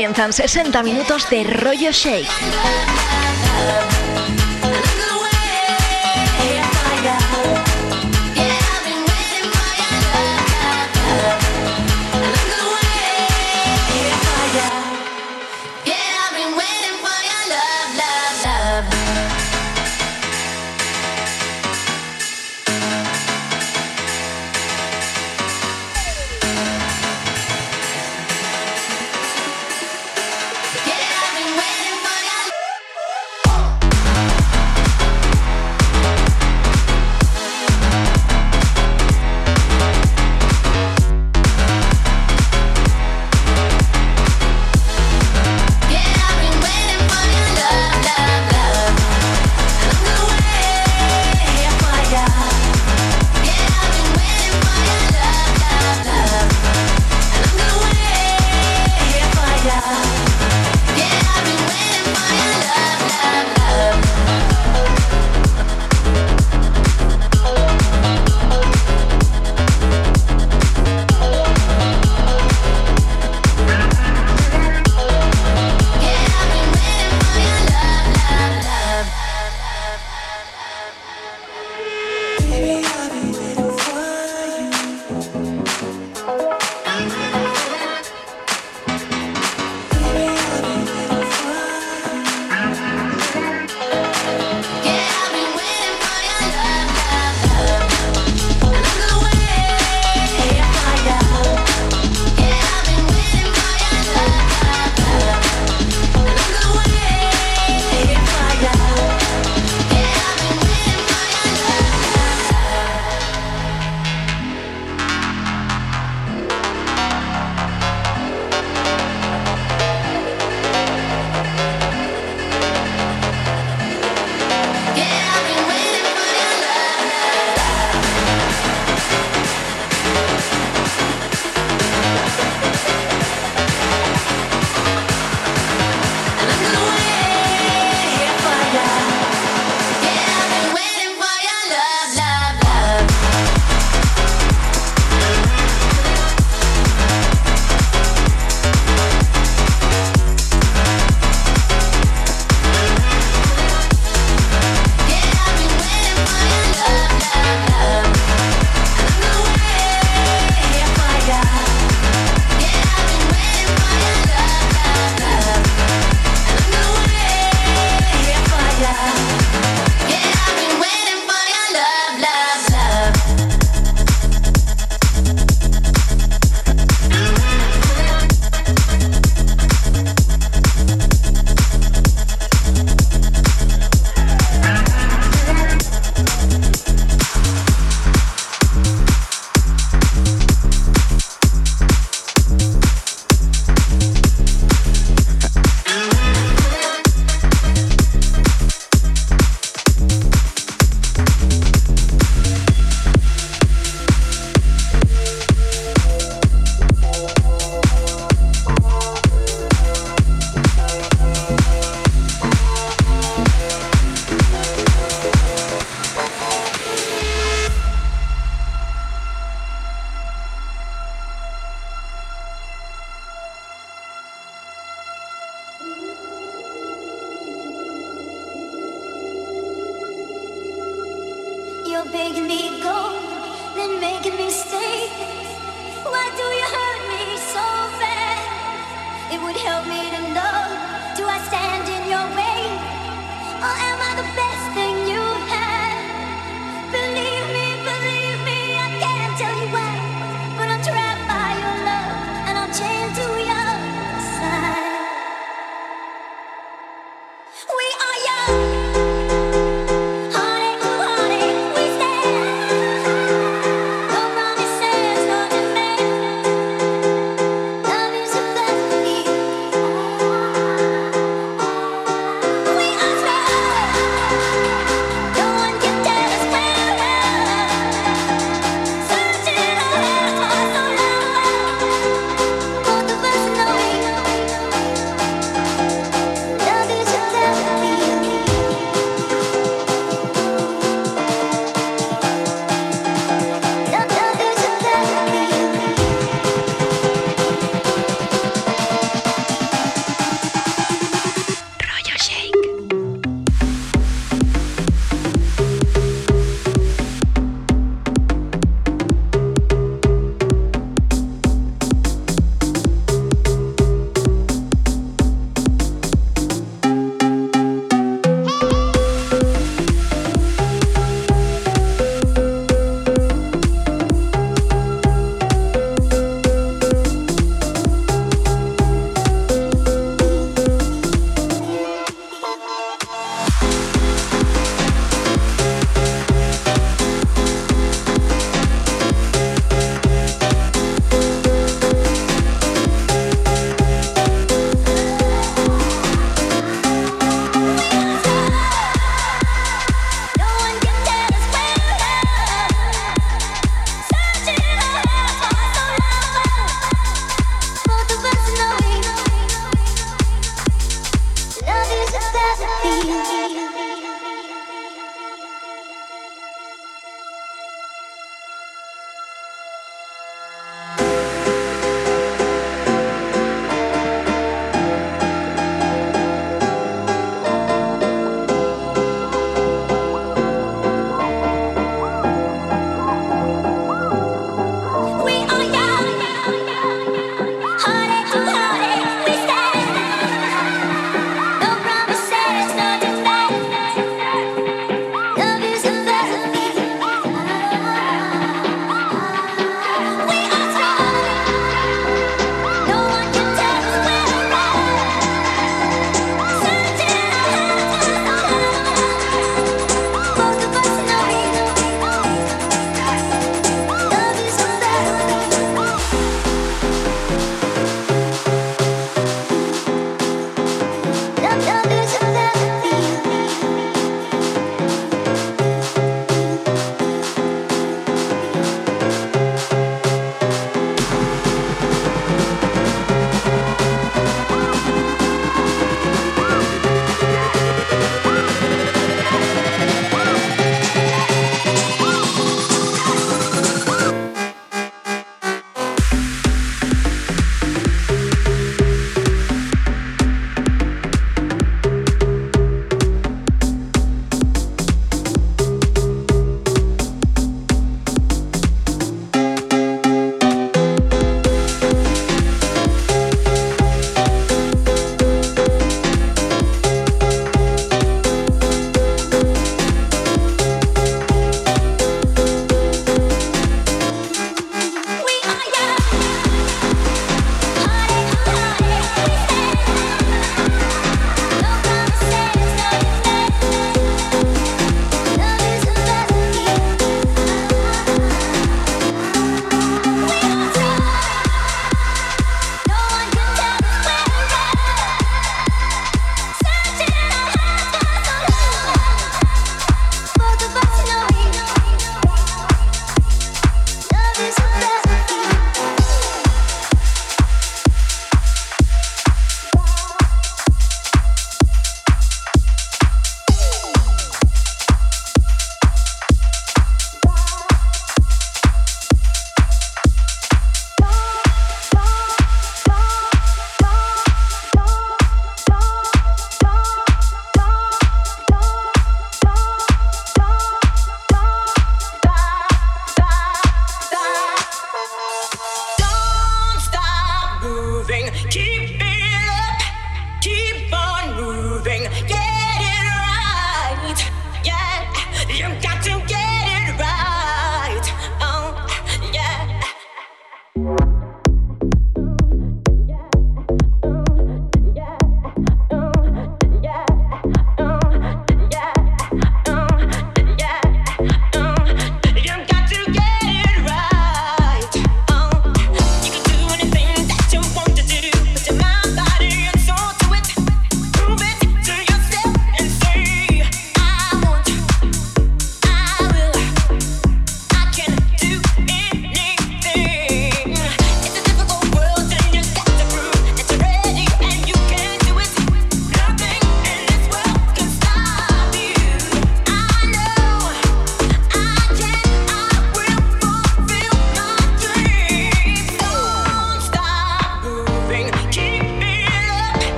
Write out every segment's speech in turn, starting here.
comienzan 60 minutos de rollo shake.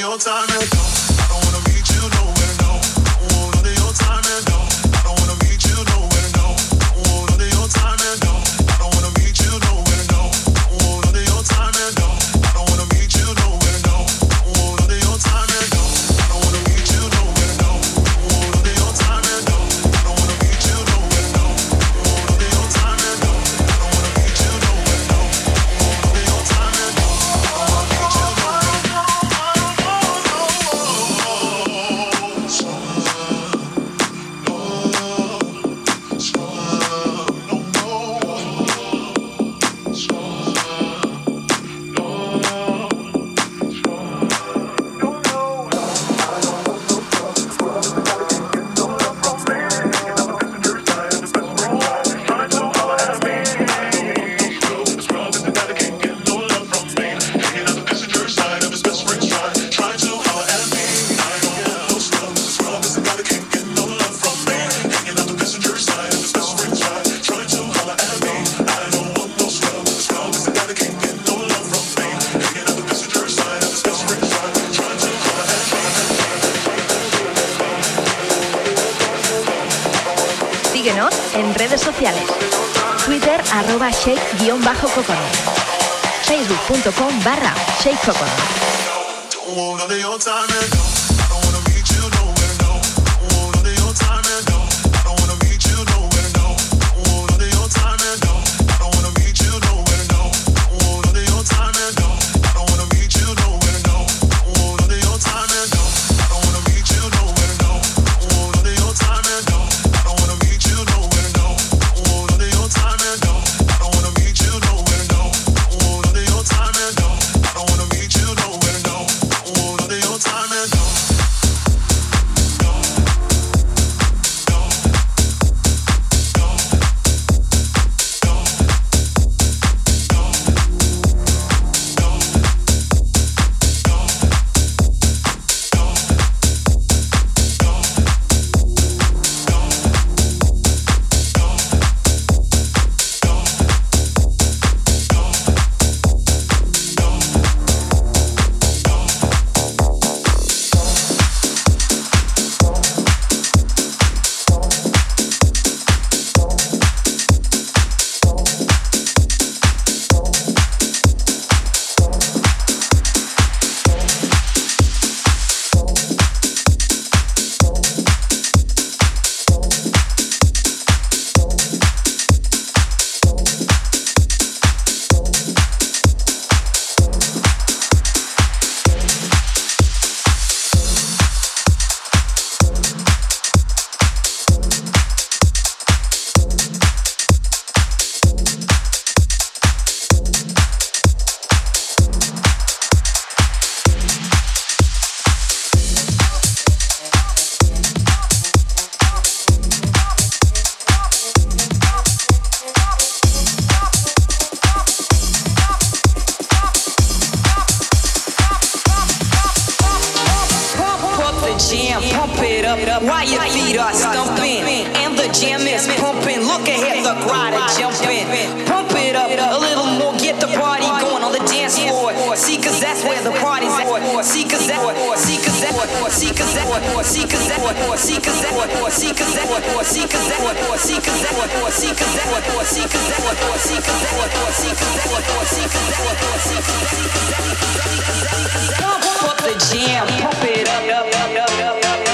Shake-coconut. Barra Pump the jam, pump it up.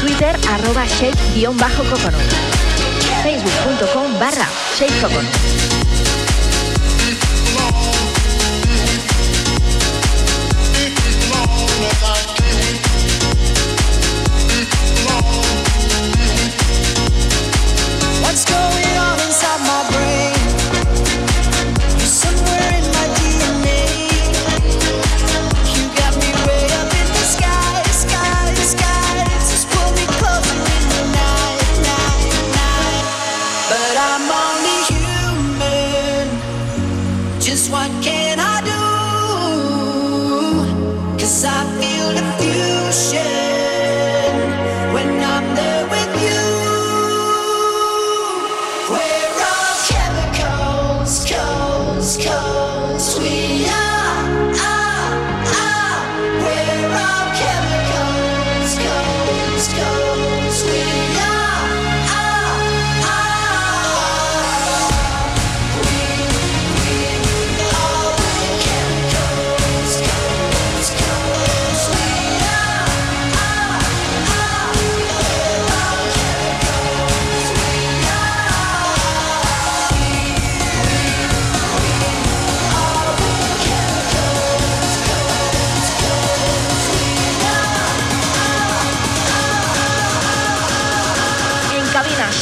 Twitter arroba shake-coconut. Facebook.com barra shake.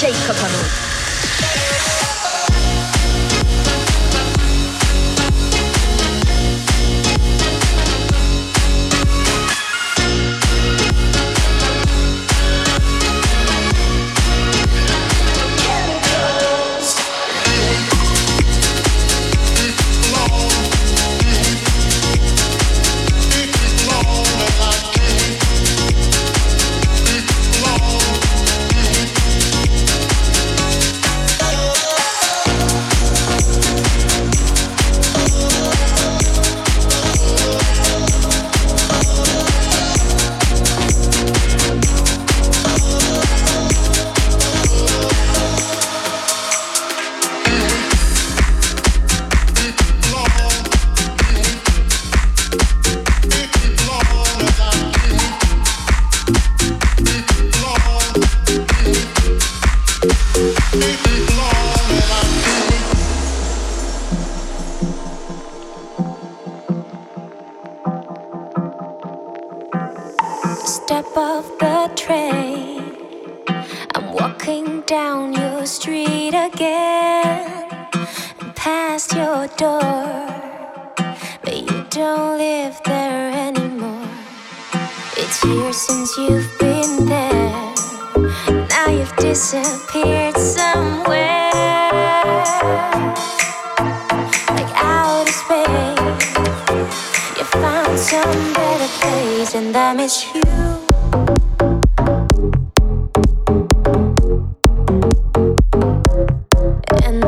Jacob.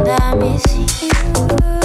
that I miss you.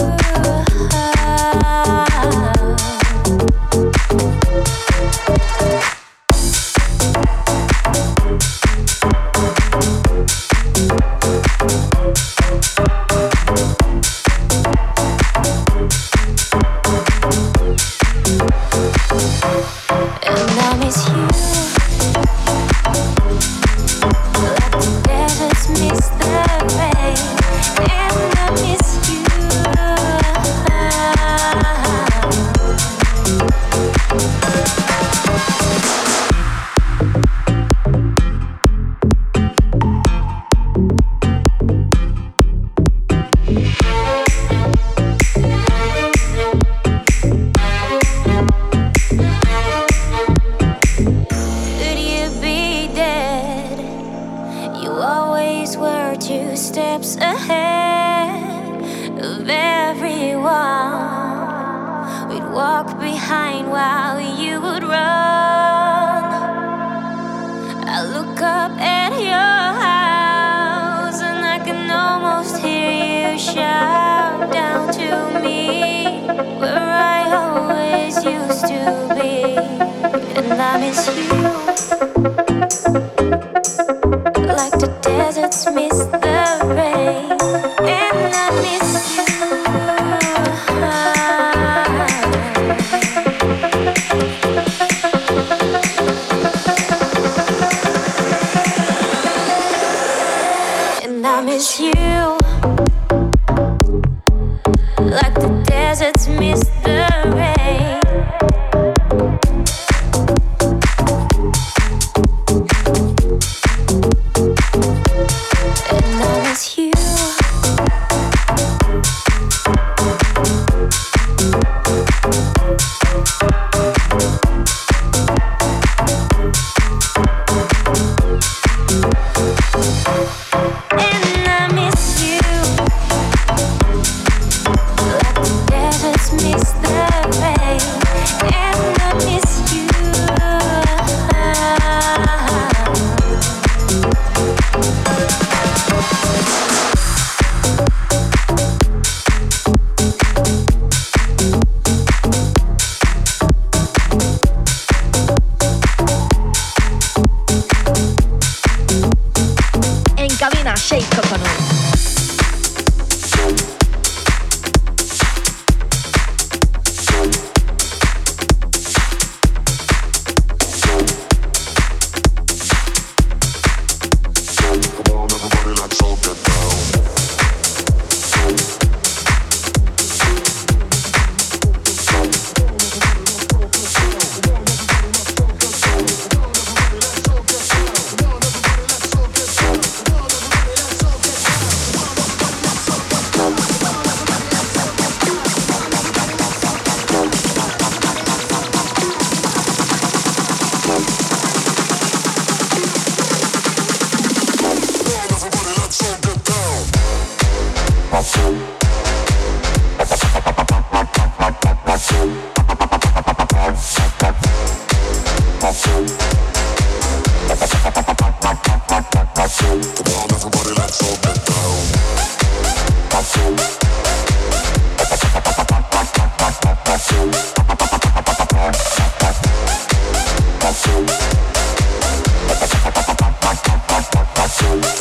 Thank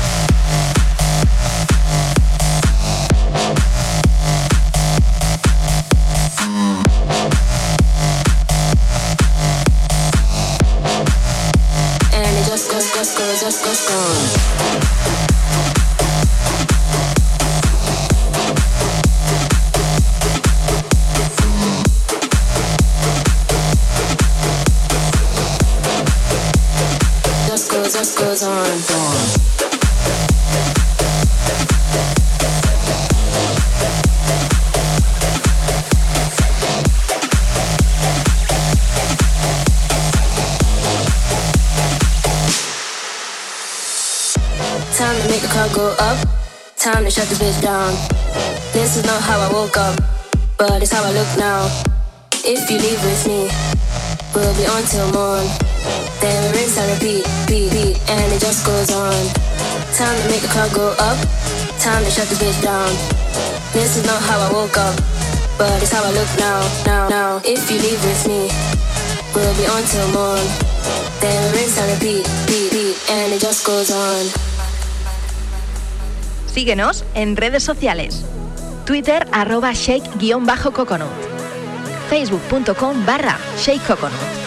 Just goes, just goes on. go up. Time to shut the bitch down. This is not how I woke up, but it's how I look now. If you leave with me, we'll be on till morn. Then rinse and repeat, beat, beat, and it just goes on. Time to make the club go up. Time to shut the bitch down. This is not how I woke up, but it's how I look now, now, now. If you leave with me, we'll be on till morn. Then rinse and repeat, beat, beat, and it just goes on. Síguenos en redes sociales. Twitter arroba shake-coconut. Facebook.com barra shakecoconut.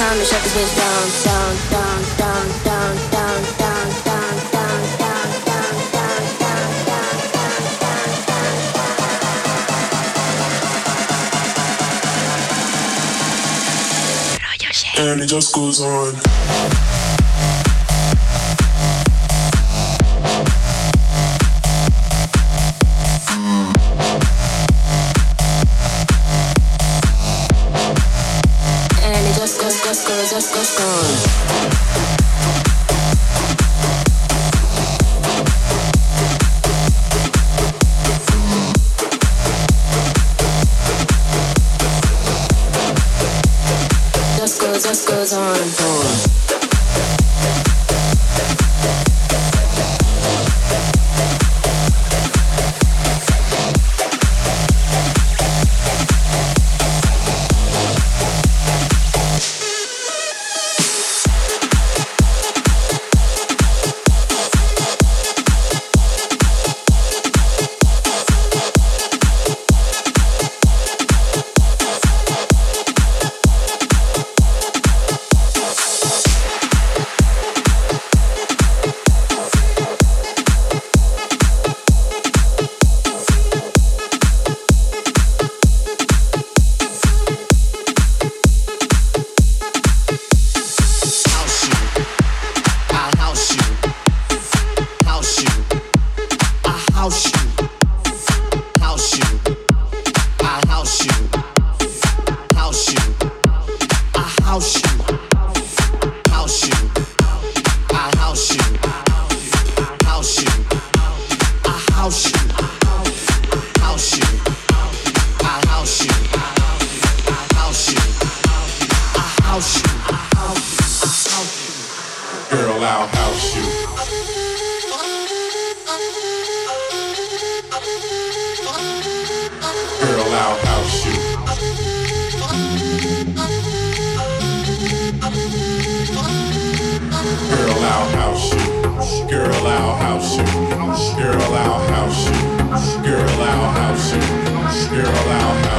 Time to shut this bitch down, down, down, down, down. and it just goes on.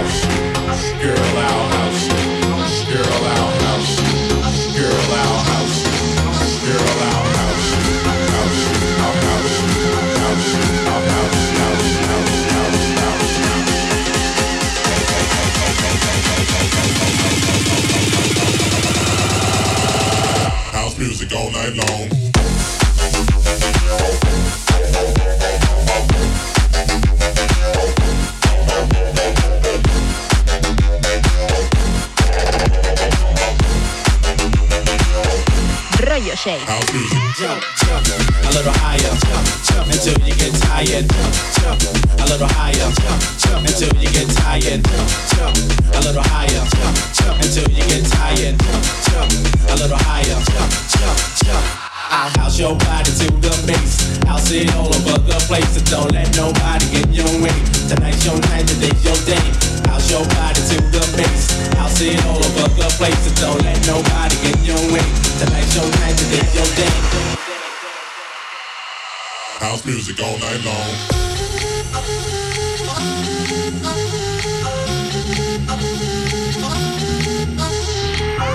Girl, jump, jump. music all night long.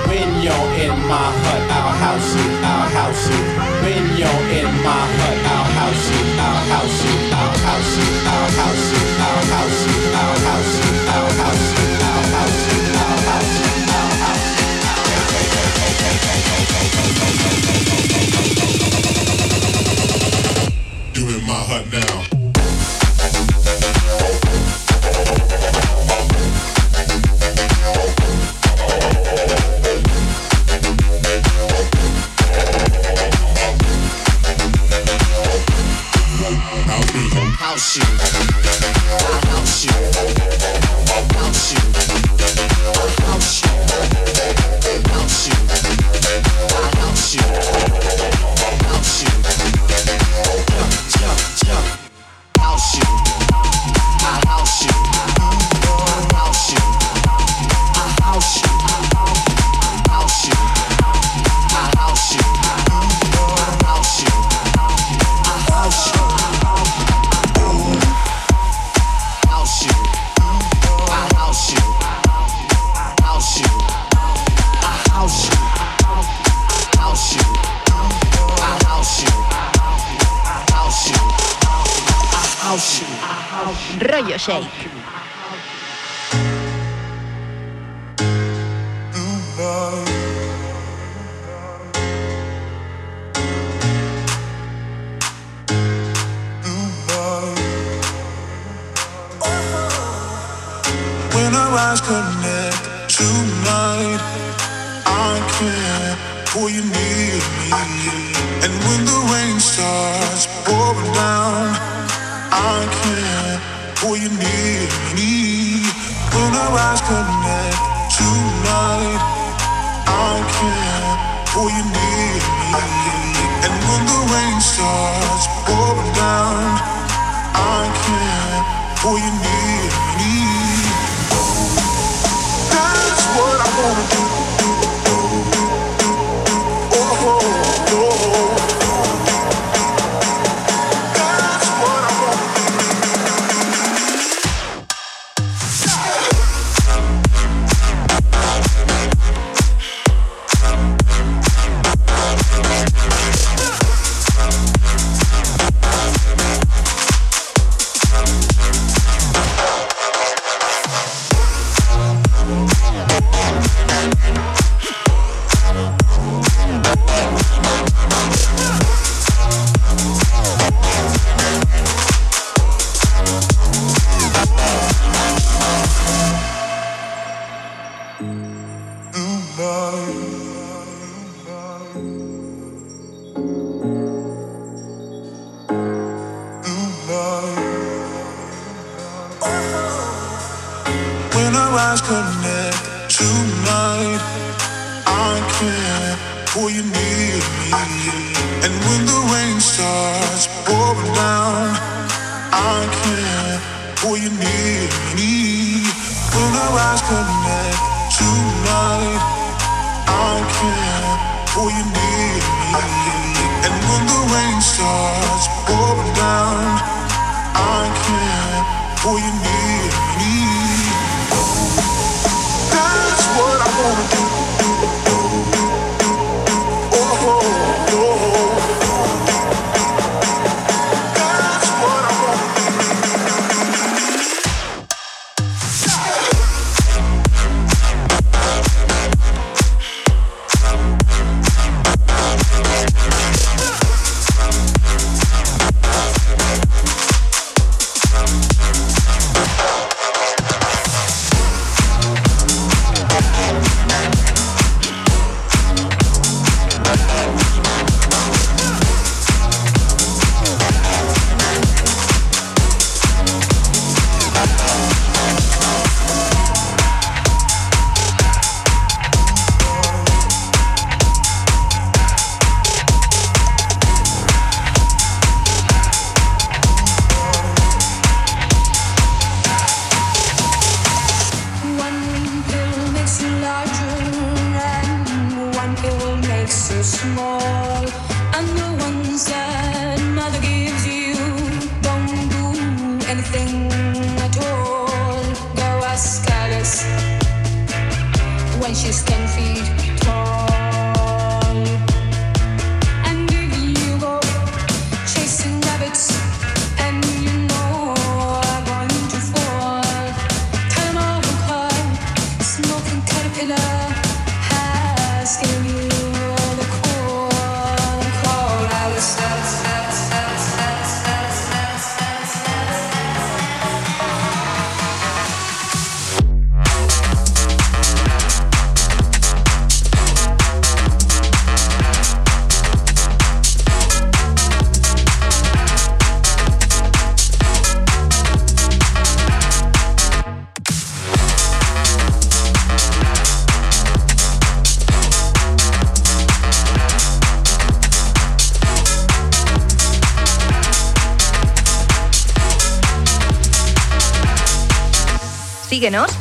When you're in my hut, I'll house you, I'll house you. When you're in my hut, I'll house you, I'll house you, I'll house you, I'll house you, I'll house you, I'll house you, I'll house you, House you.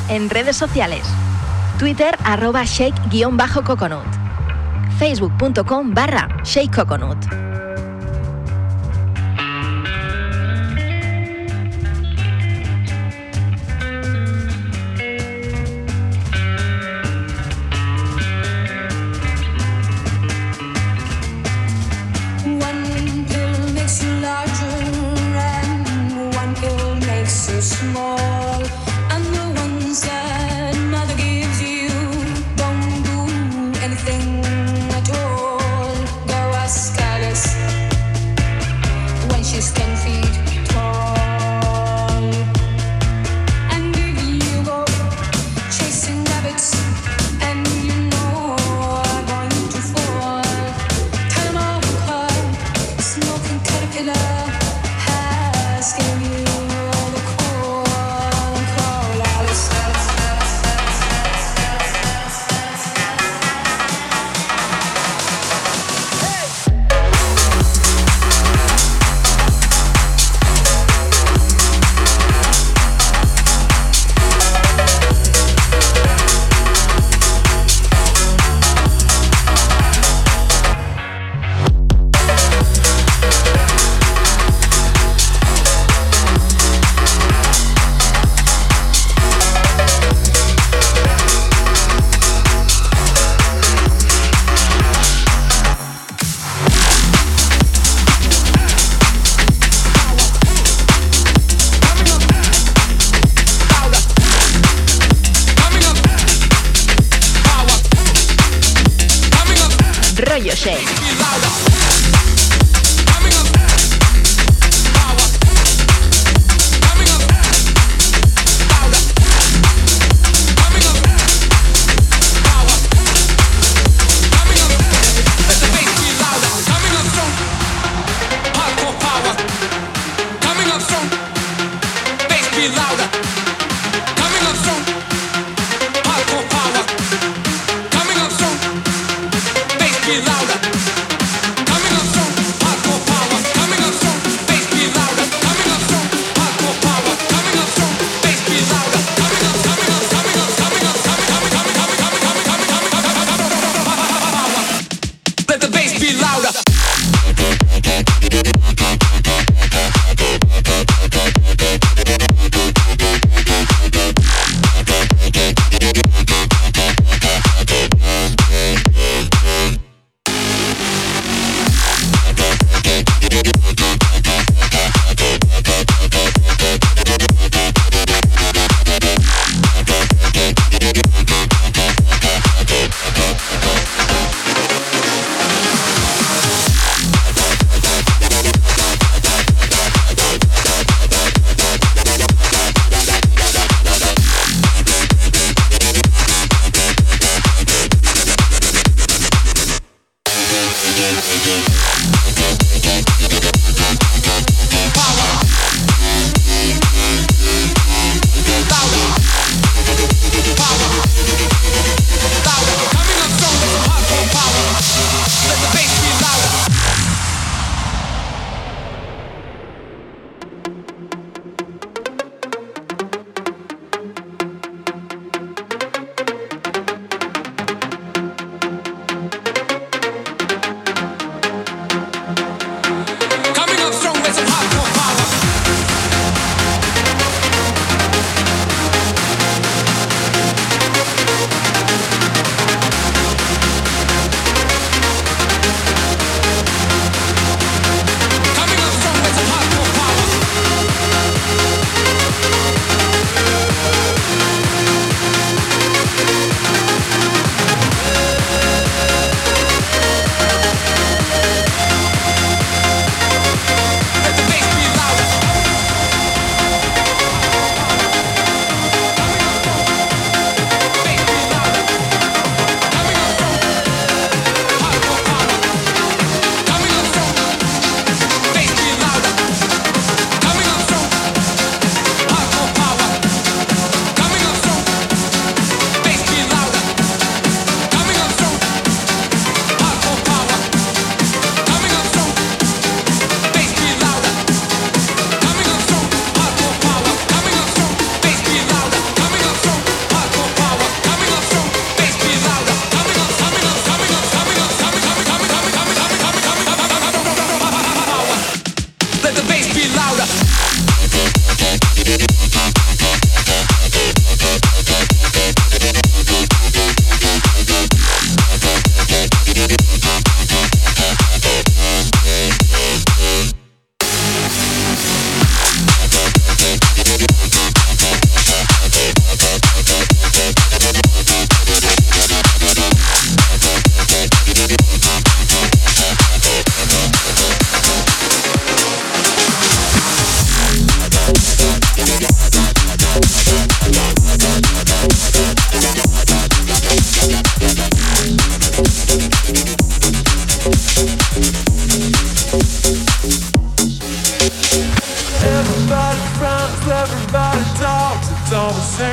En redes sociales. Twitter arroba shake-coconut. Facebook.com barra shake coconut.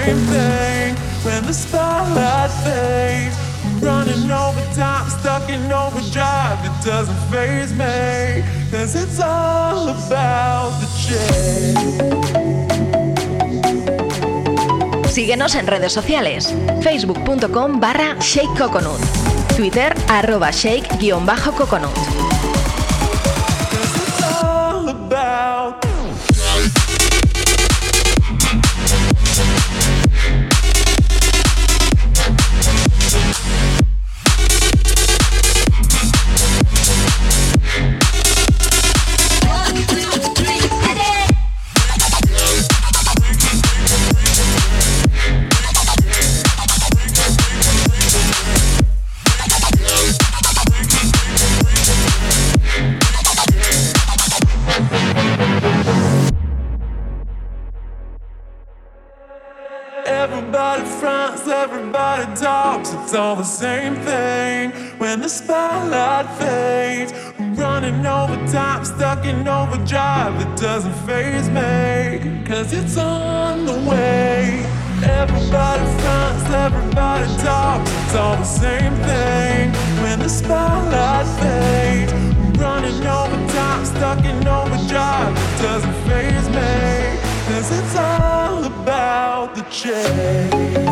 Same thing when the spotlight fades. Running over time, stuck in overdrive. It doesn't phase me, cause it's all about the change. Síguenos en redes sociales. Facebook.com barra Shake Coconut. Twitter arroba shake-coconut. In overdrive. It doesn't faze me, cause it's on the way. Everybody fronts, everybody talks. It's all the same thing when the spotlight fades. Running over time, stuck in overdrive. It doesn't faze me, cause it's all about the change.